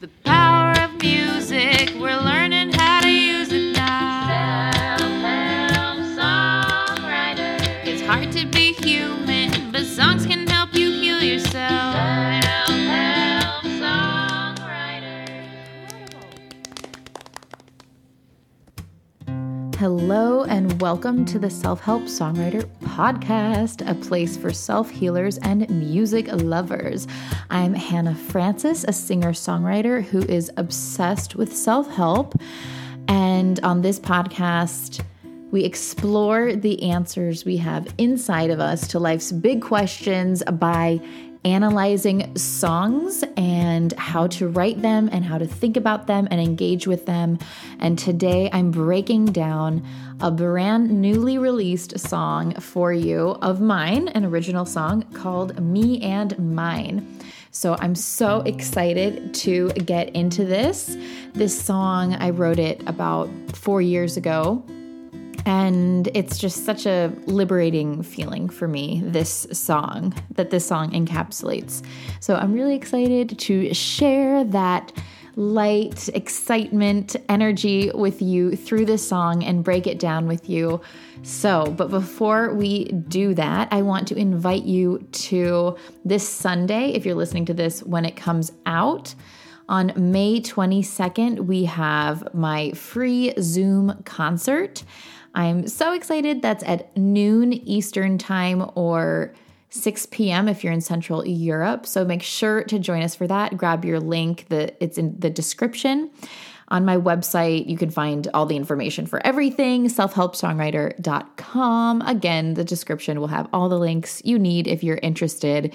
The power of music, we're learning how to use it now. Self-help songwriter. It's hard to be human, but songs can help you heal yourself. Self-help songwriter. Hello, and welcome to the Self Help Songwriter Podcast, a place for self healers and music lovers. I'm Hannah Francis, a singer songwriter who is obsessed with self help. And on this podcast, we explore the answers we have inside of us to life's big questions by analyzing songs and how to write them and how to think about them and engage with them. And today I'm breaking down a brand newly released song for you of mine, an original song called Me and Mine. So I'm so excited to get into this. This song, I wrote it about four years ago. And it's just such a liberating feeling for me, this song, that this song encapsulates. So I'm really excited to share that light, excitement, energy with you through this song and break it down with you. So, but before we do that, I want to invite you to this Sunday, if you're listening to this when it comes out. On May 22nd, we have my free Zoom concert. I'm so excited. That's at noon Eastern Time or 6 p.m. if you're in Central Europe. So make sure to join us for that. Grab your link, the, it's in the description. On my website, you can find all the information for everything, selfhelpsongwriter.com. Again, the description will have all the links you need if you're interested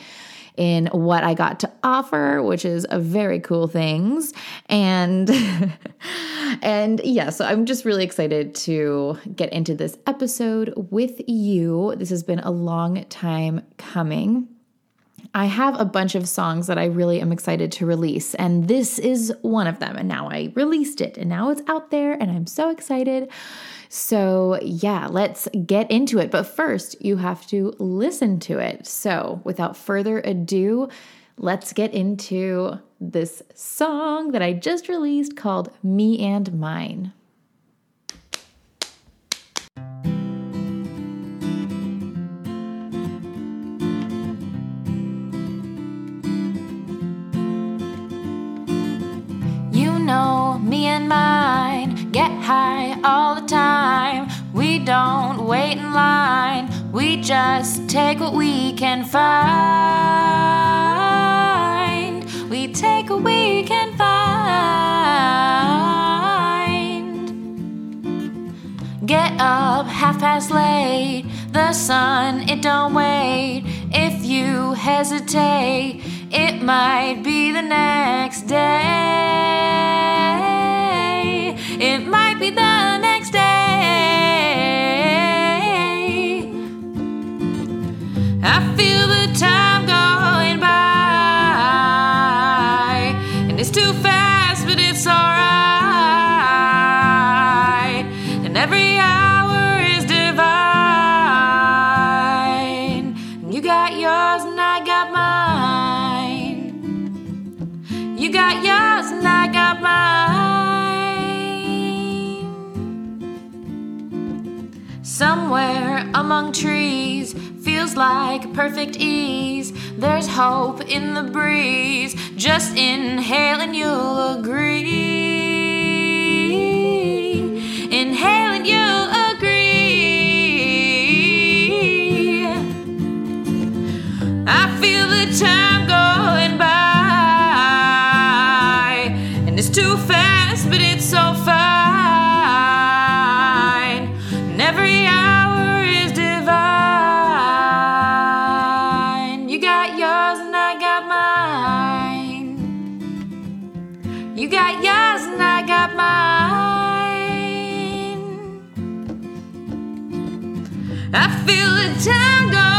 in what I got to offer, which is a very cool things. And and yeah, so I'm just really excited to get into this episode with you. This has been a long time coming. I have a bunch of songs that I really am excited to release, and this is one of them. And now I released it, and now it's out there, and I'm so excited. So, yeah, let's get into it. But first, you have to listen to it. So, without further ado, let's get into this song that I just released called Me and Mine. Get high all the time. We don't wait in line, we just take what we can find. We take what we can find. Get up half past late, the sun, it don't wait. If you hesitate, it might be the next day. It might be the next day. I feel the time Somewhere among trees feels like perfect ease. There's hope in the breeze. Just inhale and you'll agree. I feel the time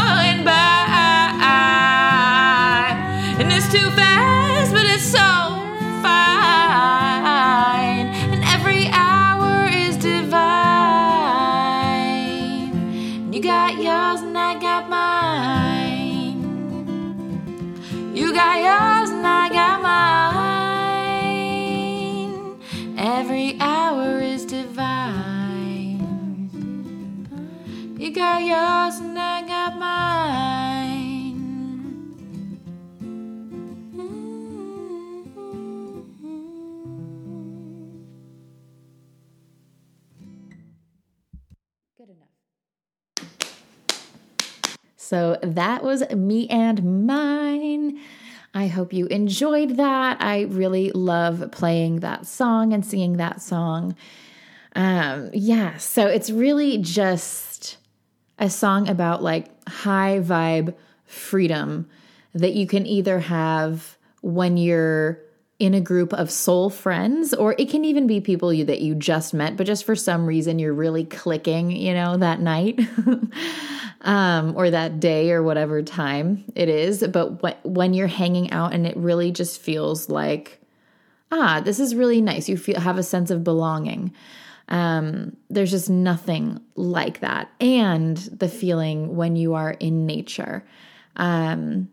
and I got mine. Mm-hmm. Good enough. So that was me and mine. I hope you enjoyed that. I really love playing that song and singing that song. Um, yeah, so it's really just a song about like high vibe freedom that you can either have when you're in a group of soul friends, or it can even be people you, that you just met, but just for some reason you're really clicking, you know, that night um, or that day or whatever time it is. But when, when you're hanging out and it really just feels like, ah, this is really nice. You feel have a sense of belonging. Um, there's just nothing like that. And the feeling when you are in nature. Um,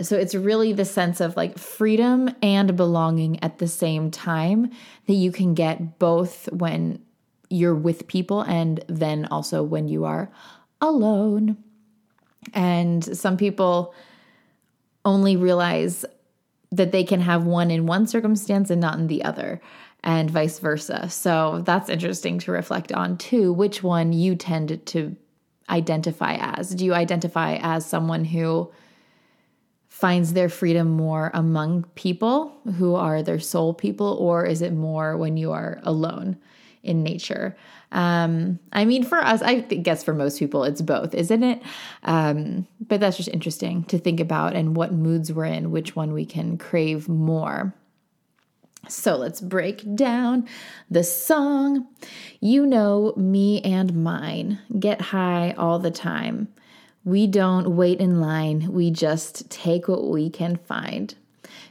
so it's really the sense of like freedom and belonging at the same time that you can get both when you're with people and then also when you are alone. And some people only realize that they can have one in one circumstance and not in the other, and vice versa. So that's interesting to reflect on too. Which one you tend to identify as? Do you identify as someone who finds their freedom more among people who are their soul people, or is it more when you are alone in nature? Um, I mean, for us, I guess for most people, it's both, isn't it? Um, but that's just interesting to think about and what moods we're in, which one we can crave more. So let's break down the song. You know, me and mine get high all the time. We don't wait in line, we just take what we can find.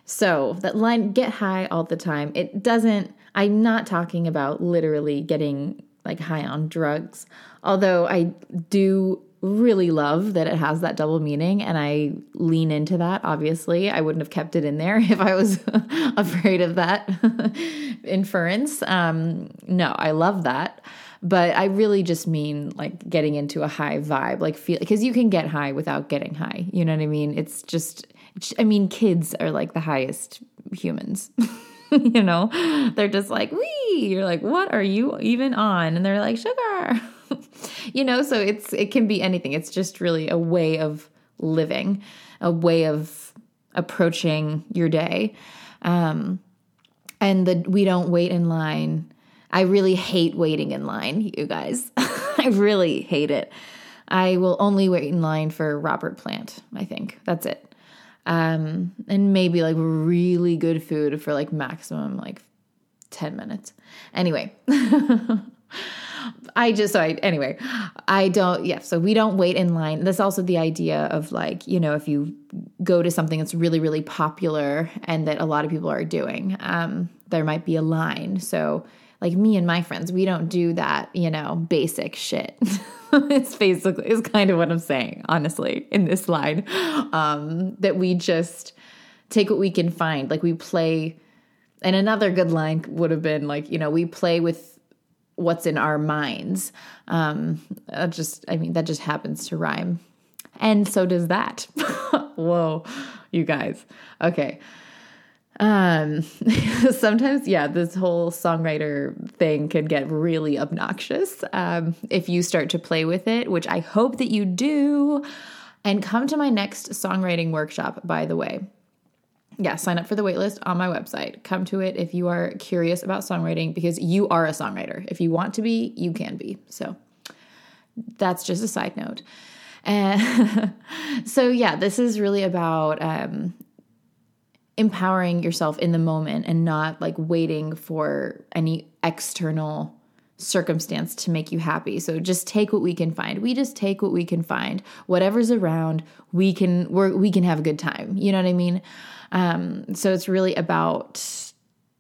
So, that line, get high all the time, it doesn't, I'm not talking about literally getting like high on drugs, although I do really love that it has that double meaning and I lean into that. Obviously, I wouldn't have kept it in there if I was afraid of that inference. Um, no, I love that but I really just mean like getting into a high vibe, like feel because you can get high without getting high. You know what I mean? It's just, I mean, kids are like the highest humans. you know, they're just like, wee. You're like, what are you even on? And they're like, sugar. you know, so it's it can be anything. It's just really a way of living, a way of approaching your day. Um, and the we don't wait in line I really hate waiting in line, you guys. I really hate it. I will only wait in line for Robert Plant, I think. That's it. Um, and maybe like really good food for like maximum like 10 minutes. Anyway, I just, so I, anyway, I don't, yeah, so we don't wait in line. That's also the idea of like, you know, if you go to something that's really, really popular and that a lot of people are doing, um, there might be a line. So, like me and my friends, we don't do that, you know, basic shit. it's basically it's kind of what I'm saying, honestly, in this line. Um, that we just take what we can find. Like we play and another good line would have been like, you know, we play with what's in our minds. Um, just I mean, that just happens to rhyme. And so does that. Whoa, you guys. Okay. Um, sometimes, yeah, this whole songwriter thing can get really obnoxious um, if you start to play with it, which I hope that you do. And come to my next songwriting workshop, by the way. Yeah, sign up for the waitlist on my website. Come to it if you are curious about songwriting because you are a songwriter. If you want to be, you can be. So that's just a side note. And so, yeah, this is really about um, empowering yourself in the moment and not like waiting for any external circumstance to make you happy. So just take what we can find. We just take what we can find. Whatever's around, we can we we can have a good time. You know what I mean? Um, so it's really about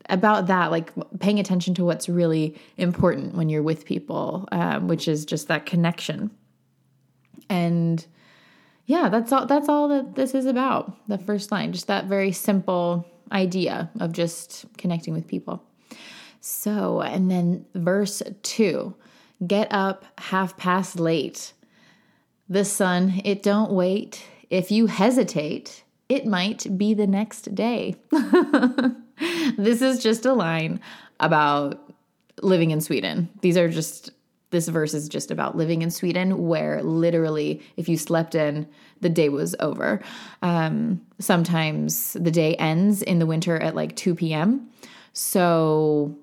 about that, like paying attention to what's really important when you're with people, um, which is just that connection. And yeah, that's all that's all that this is about. The first line, just that very simple idea of just connecting with people. So, and then verse 2. Get up half past late. The sun, it don't wait. If you hesitate, it might be the next day. this is just a line about living in Sweden. These are just this verse is just about living in Sweden, where literally, if you slept in, the day was over. Um, sometimes the day ends in the winter at like 2 p.m. So,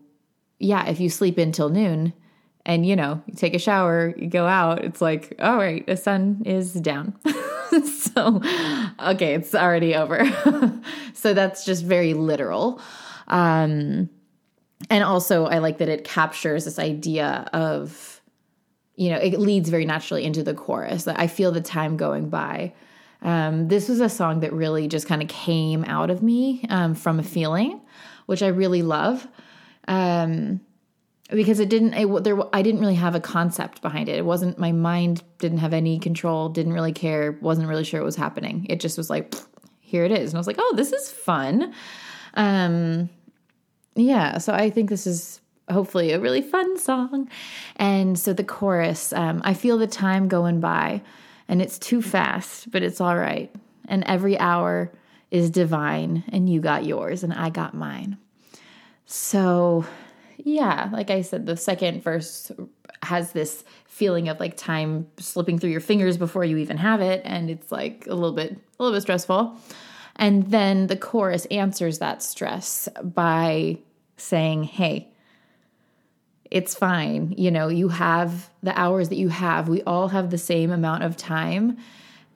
yeah, if you sleep in till noon and you know, you take a shower, you go out, it's like, all right, the sun is down. so, okay, it's already over. so, that's just very literal. Um, and also, I like that it captures this idea of you know, it leads very naturally into the chorus. That I feel the time going by. Um, this was a song that really just kind of came out of me um, from a feeling, which I really love, um, because it didn't. It, there, I didn't really have a concept behind it. It wasn't my mind didn't have any control. Didn't really care. Wasn't really sure what was happening. It just was like, here it is, and I was like, oh, this is fun. Um, yeah, so I think this is hopefully a really fun song. And so the chorus, um, I feel the time going by and it's too fast, but it's all right. And every hour is divine, and you got yours and I got mine. So, yeah, like I said, the second verse has this feeling of like time slipping through your fingers before you even have it, and it's like a little bit, a little bit stressful. And then the chorus answers that stress by saying, Hey, it's fine. You know, you have the hours that you have. We all have the same amount of time.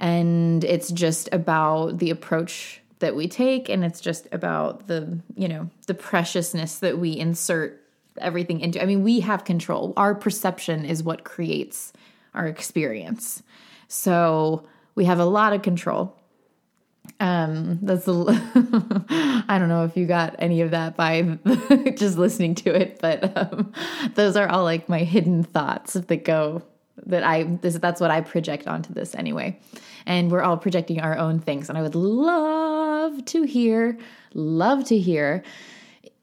And it's just about the approach that we take. And it's just about the, you know, the preciousness that we insert everything into. I mean, we have control. Our perception is what creates our experience. So we have a lot of control um that's a i don't know if you got any of that by just listening to it but um, those are all like my hidden thoughts that go that i this that's what i project onto this anyway and we're all projecting our own things and i would love to hear love to hear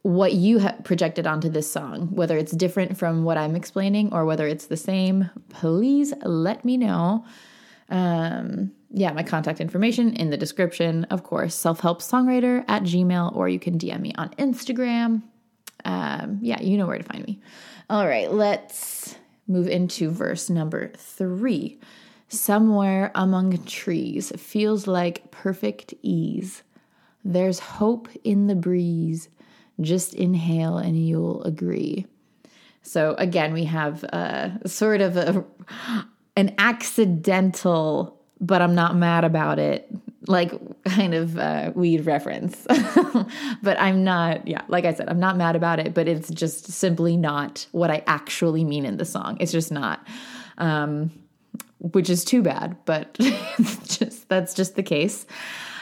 what you have projected onto this song whether it's different from what i'm explaining or whether it's the same please let me know um yeah, my contact information in the description. Of course, self help songwriter at Gmail, or you can DM me on Instagram. Um, yeah, you know where to find me. All right, let's move into verse number three. Somewhere among trees feels like perfect ease. There's hope in the breeze. Just inhale and you'll agree. So again, we have a sort of a an accidental but I'm not mad about it. Like kind of uh, weed reference. but I'm not, yeah, like I said, I'm not mad about it, but it's just simply not what I actually mean in the song. It's just not. Um, which is too bad, but just that's just the case.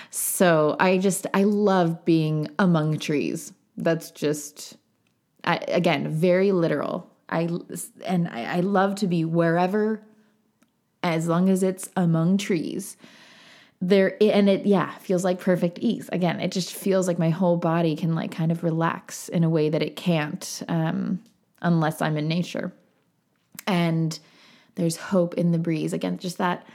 So I just I love being among trees. That's just I, again very literal. I and I, I love to be wherever as long as it's among trees. There and it yeah feels like perfect ease. Again it just feels like my whole body can like kind of relax in a way that it can't um, unless i'm in nature. And there's hope in the breeze. Again just that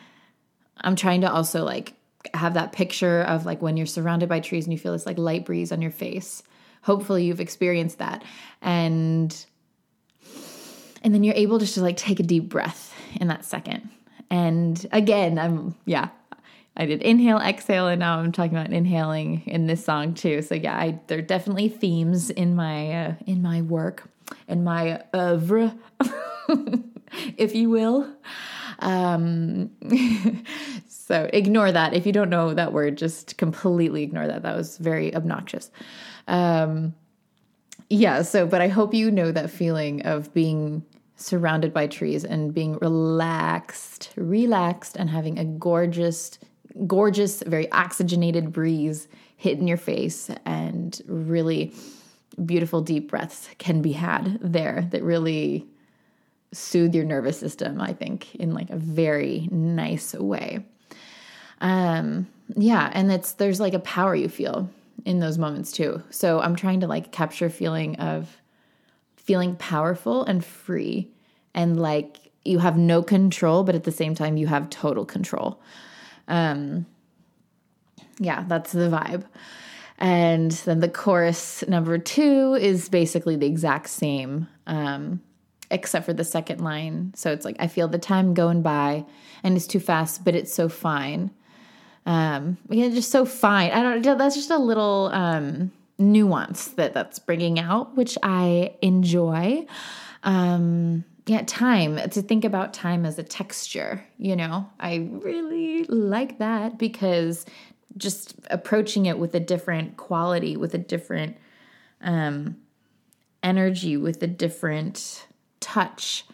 i'm trying to also like have that picture of like when you're surrounded by trees and you feel this like light breeze on your face hopefully you've experienced that and and then you're able just to like take a deep breath in that second and again, I'm, yeah, I did inhale, exhale, and now I'm talking about inhaling in this song too. So yeah, I, there are definitely themes in my uh, in my work, in my oeuvre, if you will. Um, so ignore that if you don't know that word. Just completely ignore that. That was very obnoxious. Um, yeah. So, but I hope you know that feeling of being surrounded by trees and being relaxed, relaxed, and having a gorgeous, gorgeous, very oxygenated breeze hit in your face and really beautiful deep breaths can be had there that really soothe your nervous system, I think, in like a very nice way. Um, yeah, and it's there's like a power you feel in those moments too. So I'm trying to like capture feeling of feeling powerful and free and like you have no control, but at the same time, you have total control. Um, yeah, that's the vibe. And then the chorus number two is basically the exact same. Um, except for the second line. So it's like I feel the time going by and it's too fast, but it's so fine. Um, yeah, just so fine. I don't. That's just a little um, nuance that that's bringing out, which I enjoy. Um, yeah, time to think about time as a texture. You know, I really like that because just approaching it with a different quality, with a different um, energy, with a different touch,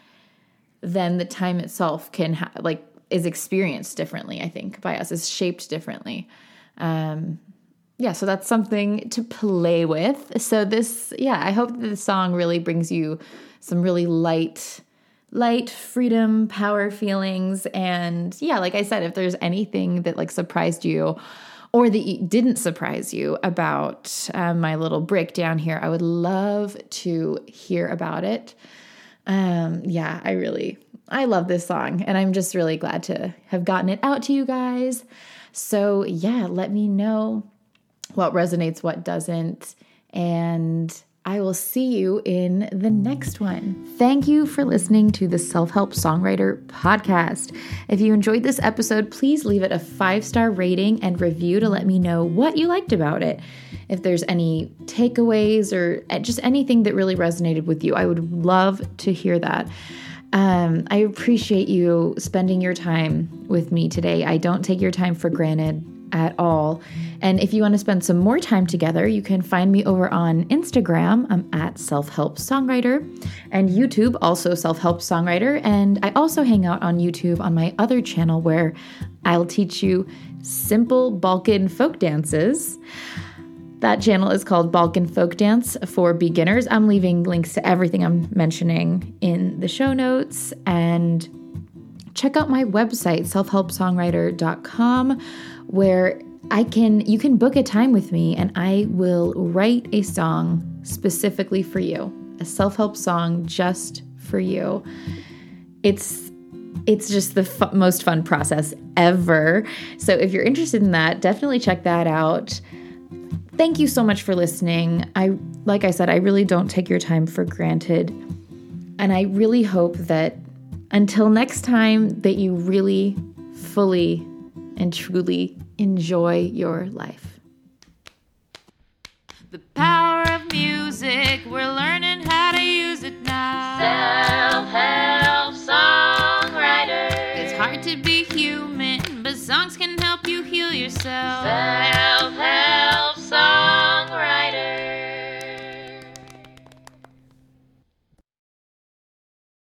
then the time itself can ha- like is experienced differently. I think by us is shaped differently. Um, yeah, so that's something to play with. So this, yeah, I hope that the song really brings you some really light, light freedom, power feelings, and yeah, like I said, if there's anything that like surprised you or that didn't surprise you about uh, my little breakdown here, I would love to hear about it. Um, yeah, I really, I love this song, and I'm just really glad to have gotten it out to you guys. So, yeah, let me know what resonates, what doesn't, and I will see you in the next one. Thank you for listening to the Self Help Songwriter Podcast. If you enjoyed this episode, please leave it a five star rating and review to let me know what you liked about it. If there's any takeaways or just anything that really resonated with you, I would love to hear that. Um, I appreciate you spending your time with me today. I don't take your time for granted at all. And if you want to spend some more time together, you can find me over on Instagram. I'm at Self Help Songwriter and YouTube, also Self Help Songwriter. And I also hang out on YouTube on my other channel where I'll teach you simple Balkan folk dances. That channel is called Balkan Folk Dance for Beginners. I'm leaving links to everything I'm mentioning in the show notes. And check out my website, selfhelpsongwriter.com, where I can you can book a time with me and I will write a song specifically for you. A self-help song just for you. It's it's just the most fun process ever. So if you're interested in that, definitely check that out. Thank you so much for listening. I like I said, I really don't take your time for granted. And I really hope that until next time that you really fully and truly enjoy your life. The power of music, we're learning how to use it now. Self help songwriter. It's hard to be human, but songs can help you heal yourself. Self help